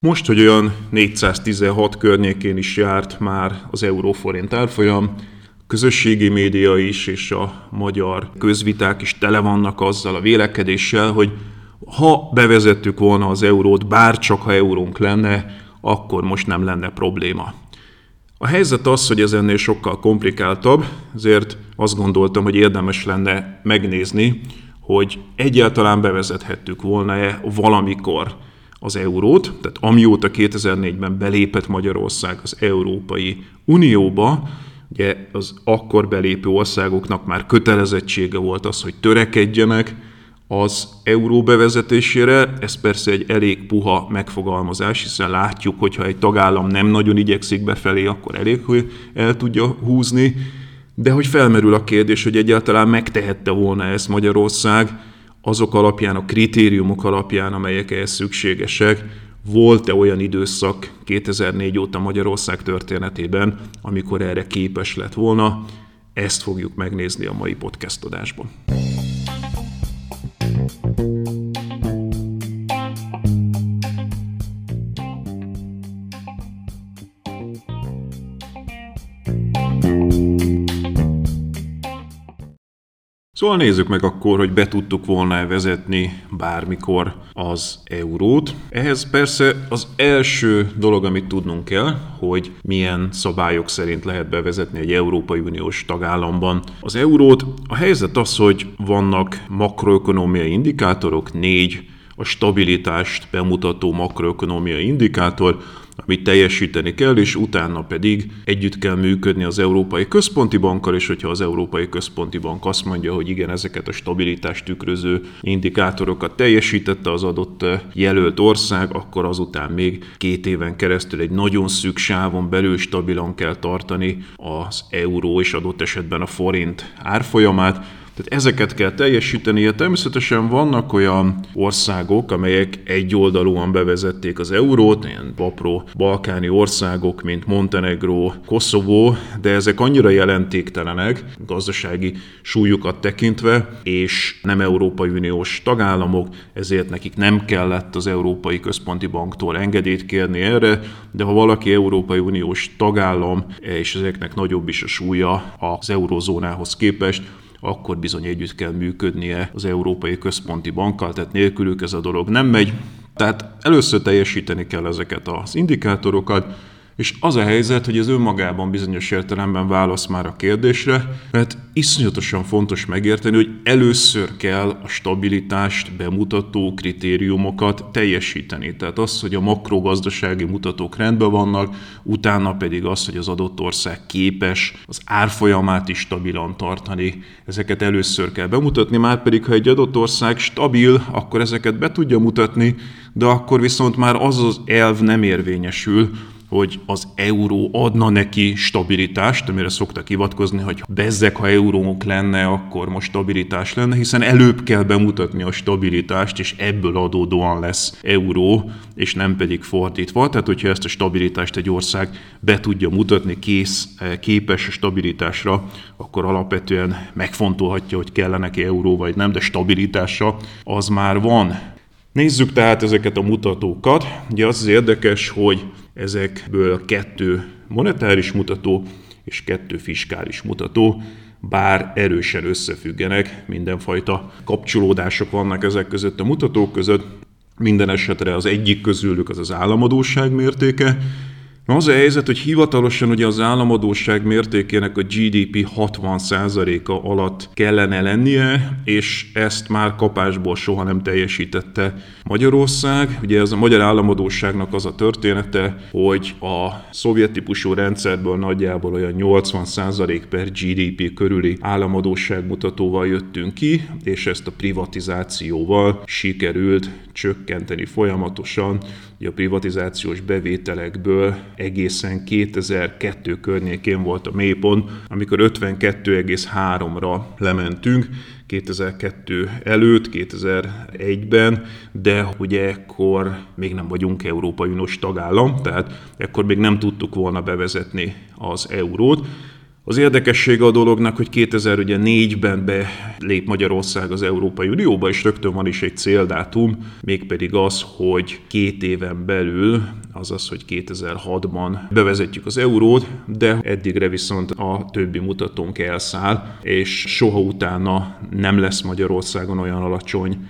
Most, hogy olyan 416 környékén is járt már az euróforint árfolyam, közösségi média is és a magyar közviták is tele vannak azzal a vélekedéssel, hogy ha bevezettük volna az eurót, bár csak ha eurónk lenne, akkor most nem lenne probléma. A helyzet az, hogy ez ennél sokkal komplikáltabb, ezért azt gondoltam, hogy érdemes lenne megnézni, hogy egyáltalán bevezethettük volna-e valamikor az eurót, tehát amióta 2004-ben belépett Magyarország az Európai Unióba, ugye az akkor belépő országoknak már kötelezettsége volt az, hogy törekedjenek az euró bevezetésére. Ez persze egy elég puha megfogalmazás, hiszen látjuk, hogyha egy tagállam nem nagyon igyekszik befelé, akkor elég, hogy el tudja húzni. De hogy felmerül a kérdés, hogy egyáltalán megtehette volna ezt Magyarország, azok alapján, a kritériumok alapján, amelyek ehhez szükségesek, volt-e olyan időszak 2004 óta Magyarország történetében, amikor erre képes lett volna? Ezt fogjuk megnézni a mai podcast adásban. Szóval nézzük meg akkor, hogy be tudtuk volna vezetni bármikor az eurót. Ehhez persze az első dolog, amit tudnunk kell, hogy milyen szabályok szerint lehet bevezetni egy Európai Uniós tagállamban az eurót. A helyzet az, hogy vannak makroökonomiai indikátorok, négy a stabilitást bemutató makroökonomiai indikátor, amit teljesíteni kell, és utána pedig együtt kell működni az Európai Központi Bankkal, és hogyha az Európai Központi Bank azt mondja, hogy igen, ezeket a stabilitást tükröző indikátorokat teljesítette az adott eh, jelölt ország, akkor azután még két éven keresztül egy nagyon szűk sávon belül stabilan kell tartani az euró és adott esetben a forint árfolyamát, tehát ezeket kell teljesítenie. Természetesen vannak olyan országok, amelyek egyoldalúan bevezették az eurót, ilyen apró balkáni országok, mint Montenegro, Koszovó, de ezek annyira jelentéktelenek gazdasági súlyukat tekintve, és nem Európai Uniós tagállamok, ezért nekik nem kellett az Európai Központi Banktól engedélyt kérni erre, de ha valaki Európai Uniós tagállam, és ezeknek nagyobb is a súlya az eurozónához képest, akkor bizony együtt kell működnie az Európai Központi Bankkal, tehát nélkülük ez a dolog nem megy. Tehát először teljesíteni kell ezeket az indikátorokat, és az a helyzet, hogy ez önmagában bizonyos értelemben válasz már a kérdésre, mert iszonyatosan fontos megérteni, hogy először kell a stabilitást bemutató kritériumokat teljesíteni. Tehát az, hogy a makrogazdasági mutatók rendben vannak, utána pedig az, hogy az adott ország képes az árfolyamát is stabilan tartani. Ezeket először kell bemutatni, már pedig ha egy adott ország stabil, akkor ezeket be tudja mutatni, de akkor viszont már az az elv nem érvényesül, hogy az euró adna neki stabilitást, amire szoktak hivatkozni, hogy bezzek, ha eurónk lenne, akkor most stabilitás lenne, hiszen előbb kell bemutatni a stabilitást, és ebből adódóan lesz euró, és nem pedig fordítva. Tehát, hogyha ezt a stabilitást egy ország be tudja mutatni, kész, képes a stabilitásra, akkor alapvetően megfontolhatja, hogy kellene neki euró vagy nem, de stabilitása az már van. Nézzük tehát ezeket a mutatókat. Ugye az az érdekes, hogy ezekből kettő monetáris mutató és kettő fiskális mutató, bár erősen összefüggenek, mindenfajta kapcsolódások vannak ezek között a mutatók között, Minden esetre az egyik közülük az az államadóság mértéke, az a helyzet, hogy hivatalosan ugye az államadóság mértékének a GDP 60%-a alatt kellene lennie, és ezt már kapásból soha nem teljesítette Magyarország. Ugye ez a magyar államadóságnak az a története, hogy a szovjet típusú rendszerből nagyjából olyan 80% per GDP körüli államadóság mutatóval jöttünk ki, és ezt a privatizációval sikerült csökkenteni folyamatosan, a privatizációs bevételekből egészen 2002 környékén volt a mélypont, amikor 52,3-ra lementünk, 2002 előtt, 2001-ben, de ugye ekkor még nem vagyunk Európai Uniós tagállam, tehát ekkor még nem tudtuk volna bevezetni az eurót. Az érdekessége a dolognak, hogy 2004-ben belép Magyarország az Európai Unióba, és rögtön van is egy céldátum, mégpedig az, hogy két éven belül, azaz, hogy 2006-ban bevezetjük az eurót, de eddigre viszont a többi mutatónk elszáll, és soha utána nem lesz Magyarországon olyan alacsony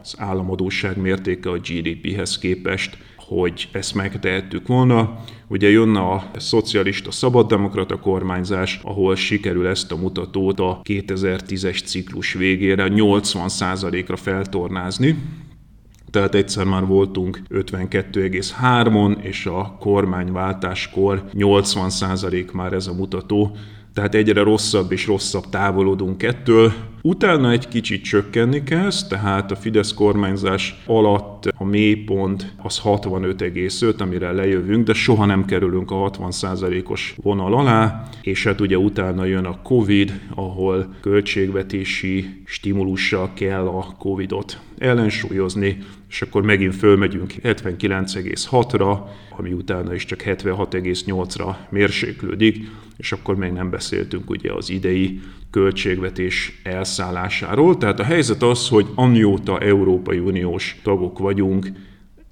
az államadóság mértéke a GDP-hez képest, hogy ezt megtehettük volna. Ugye jönne a szocialista szabaddemokrata kormányzás, ahol sikerül ezt a mutatót a 2010-es ciklus végére 80%-ra feltornázni, tehát egyszer már voltunk 52,3-on, és a kormányváltáskor 80% már ez a mutató, tehát egyre rosszabb és rosszabb távolodunk ettől. Utána egy kicsit csökkenni kezd, tehát a Fidesz kormányzás alatt a mélypont az 65,5, amire lejövünk, de soha nem kerülünk a 60%-os vonal alá, és hát ugye utána jön a Covid, ahol költségvetési stimulussal kell a Covidot ellensúlyozni, és akkor megint fölmegyünk 79,6-ra, ami utána is csak 76,8-ra mérséklődik, és akkor még nem beszéltünk ugye az idei költségvetés elszállásáról. Tehát a helyzet az, hogy amióta Európai Uniós tagok vagyunk,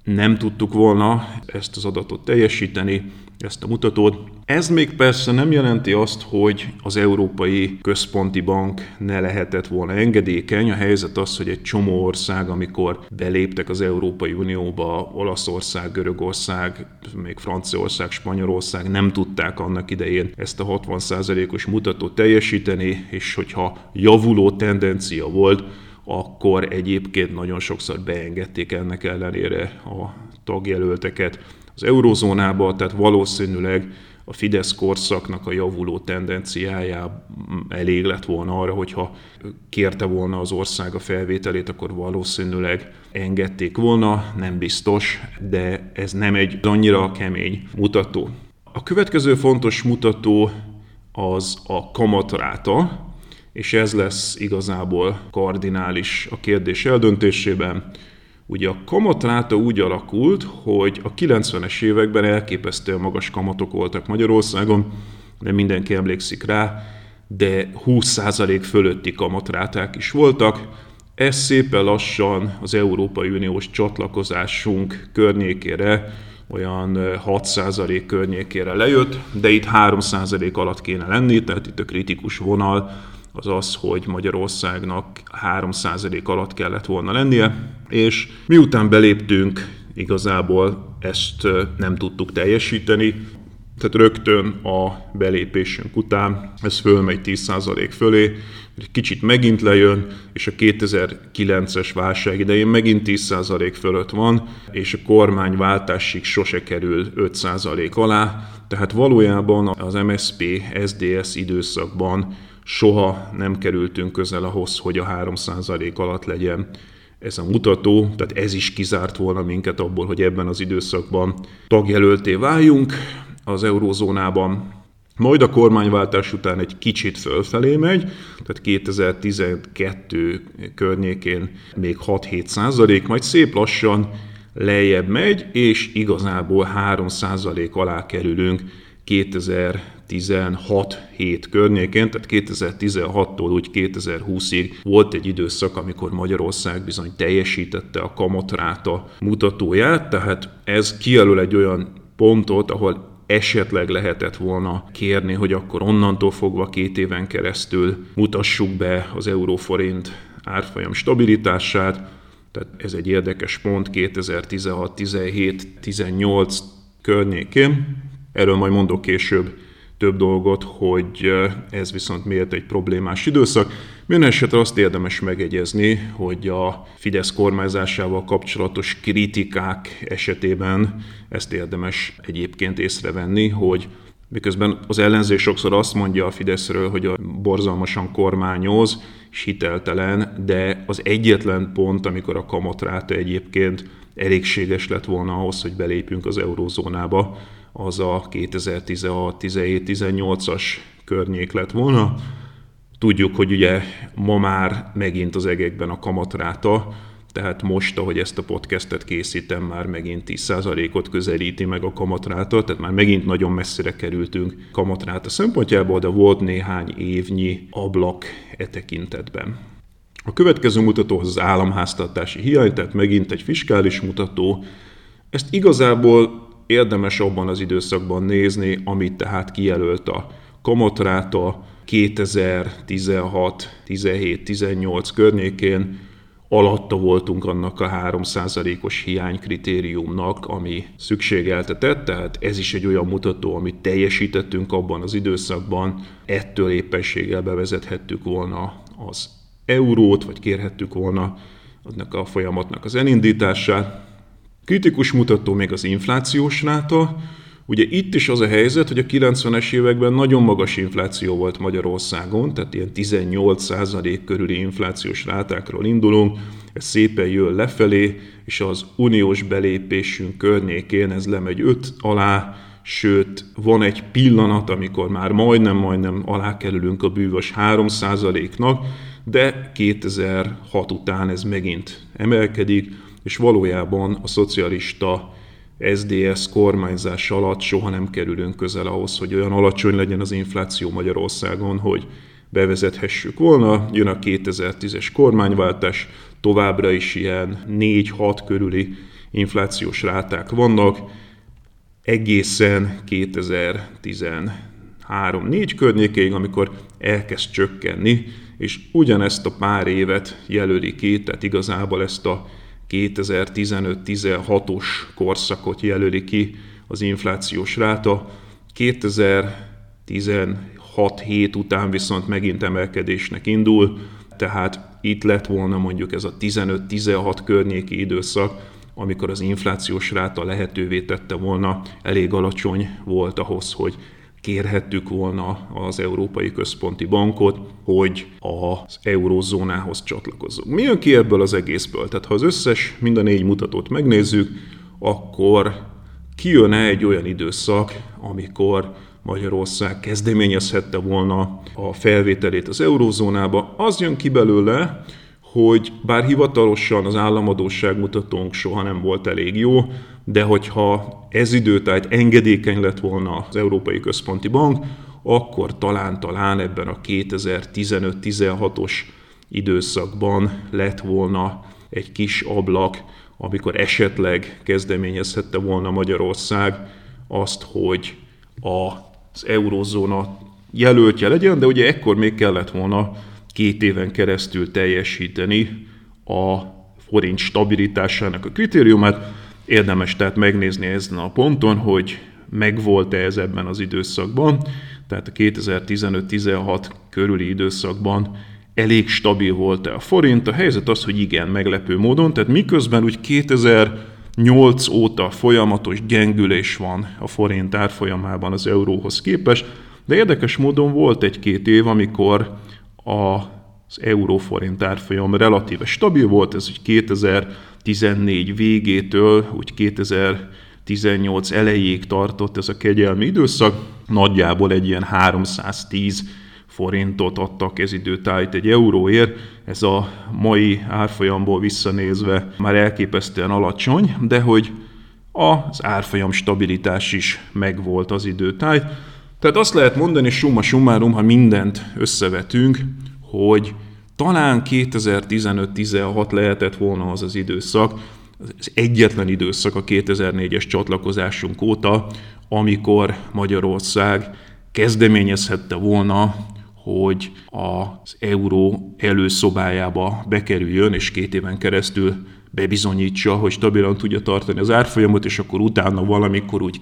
nem tudtuk volna ezt az adatot teljesíteni, ezt a mutatót. Ez még persze nem jelenti azt, hogy az Európai Központi Bank ne lehetett volna engedékeny. A helyzet az, hogy egy csomó ország, amikor beléptek az Európai Unióba, Olaszország, Görögország, még Franciaország, Spanyolország nem tudták annak idején ezt a 60%-os mutatót teljesíteni, és hogyha javuló tendencia volt, akkor egyébként nagyon sokszor beengedték ennek ellenére a tagjelölteket az eurozónába, tehát valószínűleg a Fidesz korszaknak a javuló tendenciája elég lett volna arra, hogyha kérte volna az ország a felvételét, akkor valószínűleg engedték volna, nem biztos, de ez nem egy annyira kemény mutató. A következő fontos mutató az a kamatráta, és ez lesz igazából kardinális a kérdés eldöntésében. Ugye a kamatráta úgy alakult, hogy a 90-es években elképesztően magas kamatok voltak Magyarországon, nem mindenki emlékszik rá, de 20% fölötti kamatráták is voltak. Ez szépen lassan az Európai Uniós csatlakozásunk környékére, olyan 6% környékére lejött, de itt 3% alatt kéne lenni, tehát itt a kritikus vonal az az, hogy Magyarországnak 3% alatt kellett volna lennie, és miután beléptünk, igazából ezt nem tudtuk teljesíteni, tehát rögtön a belépésünk után ez fölmegy 10% fölé, egy kicsit megint lejön, és a 2009-es válság idején megint 10% fölött van, és a kormányváltásig sose kerül 5% alá, tehát valójában az MSP SDS időszakban soha nem kerültünk közel ahhoz, hogy a 3% alatt legyen ez a mutató, tehát ez is kizárt volna minket abból, hogy ebben az időszakban tagjelölté váljunk az eurózónában. Majd a kormányváltás után egy kicsit fölfelé megy, tehát 2012 környékén még 6-7 százalék, majd szép lassan lejjebb megy, és igazából 3 százalék alá kerülünk 2016 hét környékén, tehát 2016-tól úgy 2020-ig volt egy időszak, amikor Magyarország bizony teljesítette a kamatráta mutatóját, tehát ez kijelöl egy olyan pontot, ahol esetleg lehetett volna kérni, hogy akkor onnantól fogva két éven keresztül mutassuk be az euróforint árfolyam stabilitását, Tehát ez egy érdekes pont 2016, 17, 18 környékén. Erről majd mondok később több dolgot, hogy ez viszont miért egy problémás időszak. Minden esetre azt érdemes megegyezni, hogy a Fidesz kormányzásával kapcsolatos kritikák esetében ezt érdemes egyébként észrevenni, hogy miközben az ellenzék sokszor azt mondja a Fideszről, hogy a borzalmasan kormányoz, és hiteltelen, de az egyetlen pont, amikor a kamatráta egyébként elégséges lett volna ahhoz, hogy belépjünk az eurózónába, az a 2016-17-18-as környék lett volna. Tudjuk, hogy ugye ma már megint az egekben a kamatráta, tehát most, ahogy ezt a podcastet készítem, már megint 10%-ot közelíti meg a kamatráta, tehát már megint nagyon messzire kerültünk kamatráta szempontjából, de volt néhány évnyi ablak e tekintetben. A következő mutató az államháztartási hiány, tehát megint egy fiskális mutató. Ezt igazából érdemes abban az időszakban nézni, amit tehát kijelölt a kamatráta 2016, 17, 18 környékén, alatta voltunk annak a 3%-os hiánykritériumnak, ami szükségeltetett, tehát ez is egy olyan mutató, amit teljesítettünk abban az időszakban, ettől éppenséggel bevezethettük volna az eurót, vagy kérhettük volna annak a folyamatnak az elindítását. Kritikus mutató még az inflációs ráta, Ugye itt is az a helyzet, hogy a 90-es években nagyon magas infláció volt Magyarországon, tehát ilyen 18% körüli inflációs rátákról indulunk, ez szépen jön lefelé, és az uniós belépésünk környékén ez lemegy 5 alá, sőt, van egy pillanat, amikor már majdnem-majdnem alá kerülünk a bűvös 3%-nak, de 2006 után ez megint emelkedik, és valójában a szocialista SDS kormányzás alatt soha nem kerülünk közel ahhoz, hogy olyan alacsony legyen az infláció Magyarországon, hogy bevezethessük volna. Jön a 2010-es kormányváltás, továbbra is ilyen 4-6 körüli inflációs ráták vannak, egészen 2013-4 környékéig, amikor elkezd csökkenni, és ugyanezt a pár évet jelöli ki, tehát igazából ezt a 2015-16-os korszakot jelöli ki az inflációs ráta. 2016 hét után viszont megint emelkedésnek indul, tehát itt lett volna mondjuk ez a 15-16 környéki időszak, amikor az inflációs ráta lehetővé tette volna, elég alacsony volt ahhoz, hogy kérhettük volna az Európai Központi Bankot, hogy az eurózónához csatlakozzunk. Mi jön ki ebből az egészből? Tehát ha az összes, mind a négy mutatót megnézzük, akkor kijön egy olyan időszak, amikor Magyarország kezdeményezhette volna a felvételét az eurózónába. Az jön ki belőle, hogy bár hivatalosan az államadóság mutatónk soha nem volt elég jó, de hogyha ez időtájt engedékeny lett volna az Európai Központi Bank, akkor talán-talán ebben a 2015-16-os időszakban lett volna egy kis ablak, amikor esetleg kezdeményezhette volna Magyarország azt, hogy az eurozóna jelöltje legyen, de ugye ekkor még kellett volna két éven keresztül teljesíteni a forint stabilitásának a kritériumát. Érdemes tehát megnézni ezen a ponton, hogy megvolt-e ez ebben az időszakban, tehát a 2015-16 körüli időszakban elég stabil volt-e a forint. A helyzet az, hogy igen, meglepő módon, tehát miközben úgy 2008 óta folyamatos gyengülés van a forint árfolyamában az euróhoz képest, de érdekes módon volt egy-két év, amikor az euróforint árfolyam relatíve stabil volt, ez úgy 2014 végétől, úgy 2018 elejéig tartott ez a kegyelmi időszak, nagyjából egy ilyen 310 forintot adtak ez időtájt egy euróért. Ez a mai árfolyamból visszanézve már elképesztően alacsony, de hogy az árfolyam stabilitás is megvolt az időtájt. Tehát azt lehet mondani, summa summarum, ha mindent összevetünk, hogy talán 2015-16 lehetett volna az az időszak, az egyetlen időszak a 2004-es csatlakozásunk óta, amikor Magyarország kezdeményezhette volna, hogy az euró előszobájába bekerüljön, és két éven keresztül bebizonyítsa, hogy stabilan tudja tartani az árfolyamot, és akkor utána valamikor úgy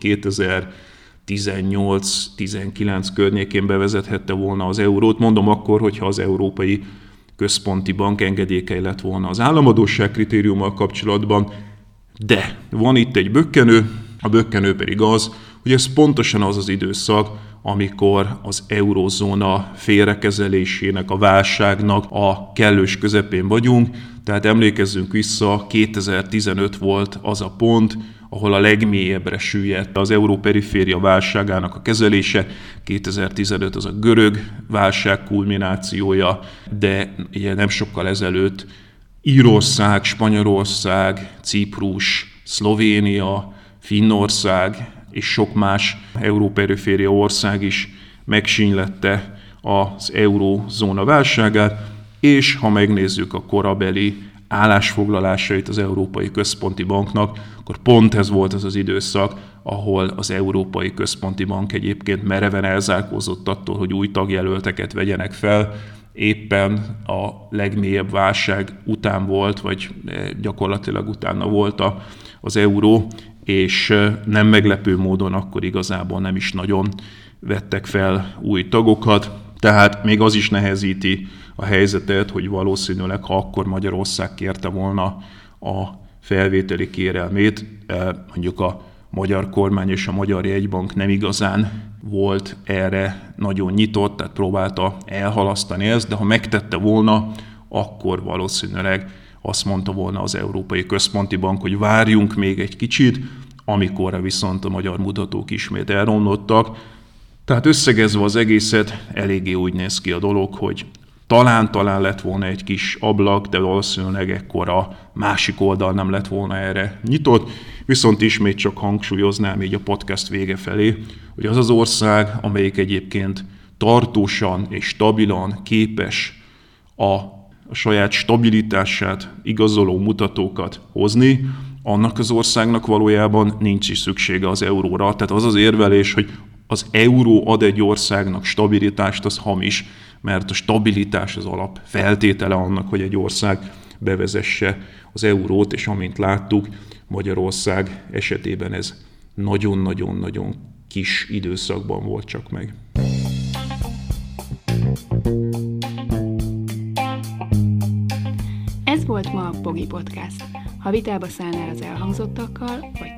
2018-19 környékén bevezethette volna az eurót. Mondom akkor, hogyha az Európai Központi Bank engedékei lett volna az államadóság kritériummal kapcsolatban, de van itt egy bökkenő, a bökkenő pedig az, hogy ez pontosan az az időszak, amikor az eurózóna félrekezelésének, a válságnak a kellős közepén vagyunk. Tehát emlékezzünk vissza, 2015 volt az a pont, ahol a legmélyebbre süllyedt az európeriféria válságának a kezelése. 2015 az a görög válság kulminációja, de ugye nem sokkal ezelőtt Írország, Spanyolország, Ciprus, Szlovénia, Finnország és sok más európeriféria ország is megsínylette az eurózóna válságát, és ha megnézzük a korabeli állásfoglalásait az Európai Központi Banknak, akkor pont ez volt az az időszak, ahol az Európai Központi Bank egyébként mereven elzárkózott attól, hogy új tagjelölteket vegyenek fel, éppen a legmélyebb válság után volt, vagy gyakorlatilag utána volt az euró, és nem meglepő módon akkor igazából nem is nagyon vettek fel új tagokat, tehát még az is nehezíti a helyzetet, hogy valószínűleg, ha akkor Magyarország kérte volna a felvételi kérelmét, mondjuk a magyar kormány és a magyar jegybank nem igazán volt erre nagyon nyitott, tehát próbálta elhalasztani ezt, de ha megtette volna, akkor valószínűleg azt mondta volna az Európai Központi Bank, hogy várjunk még egy kicsit, amikor viszont a magyar mutatók ismét elromlottak. Tehát összegezve az egészet, eléggé úgy néz ki a dolog, hogy talán-talán lett volna egy kis ablak, de valószínűleg ekkor a másik oldal nem lett volna erre nyitott. Viszont ismét csak hangsúlyoznám így a podcast vége felé, hogy az az ország, amelyik egyébként tartósan és stabilan képes a saját stabilitását igazoló mutatókat hozni, annak az országnak valójában nincs is szüksége az euróra. Tehát az az érvelés, hogy az euró ad egy országnak stabilitást, az hamis, mert a stabilitás az alap feltétele annak, hogy egy ország bevezesse az eurót, és amint láttuk, Magyarország esetében ez nagyon-nagyon-nagyon kis időszakban volt csak meg. Ez volt ma a Pogi Podcast. Ha vitába szállnál az elhangzottakkal, vagy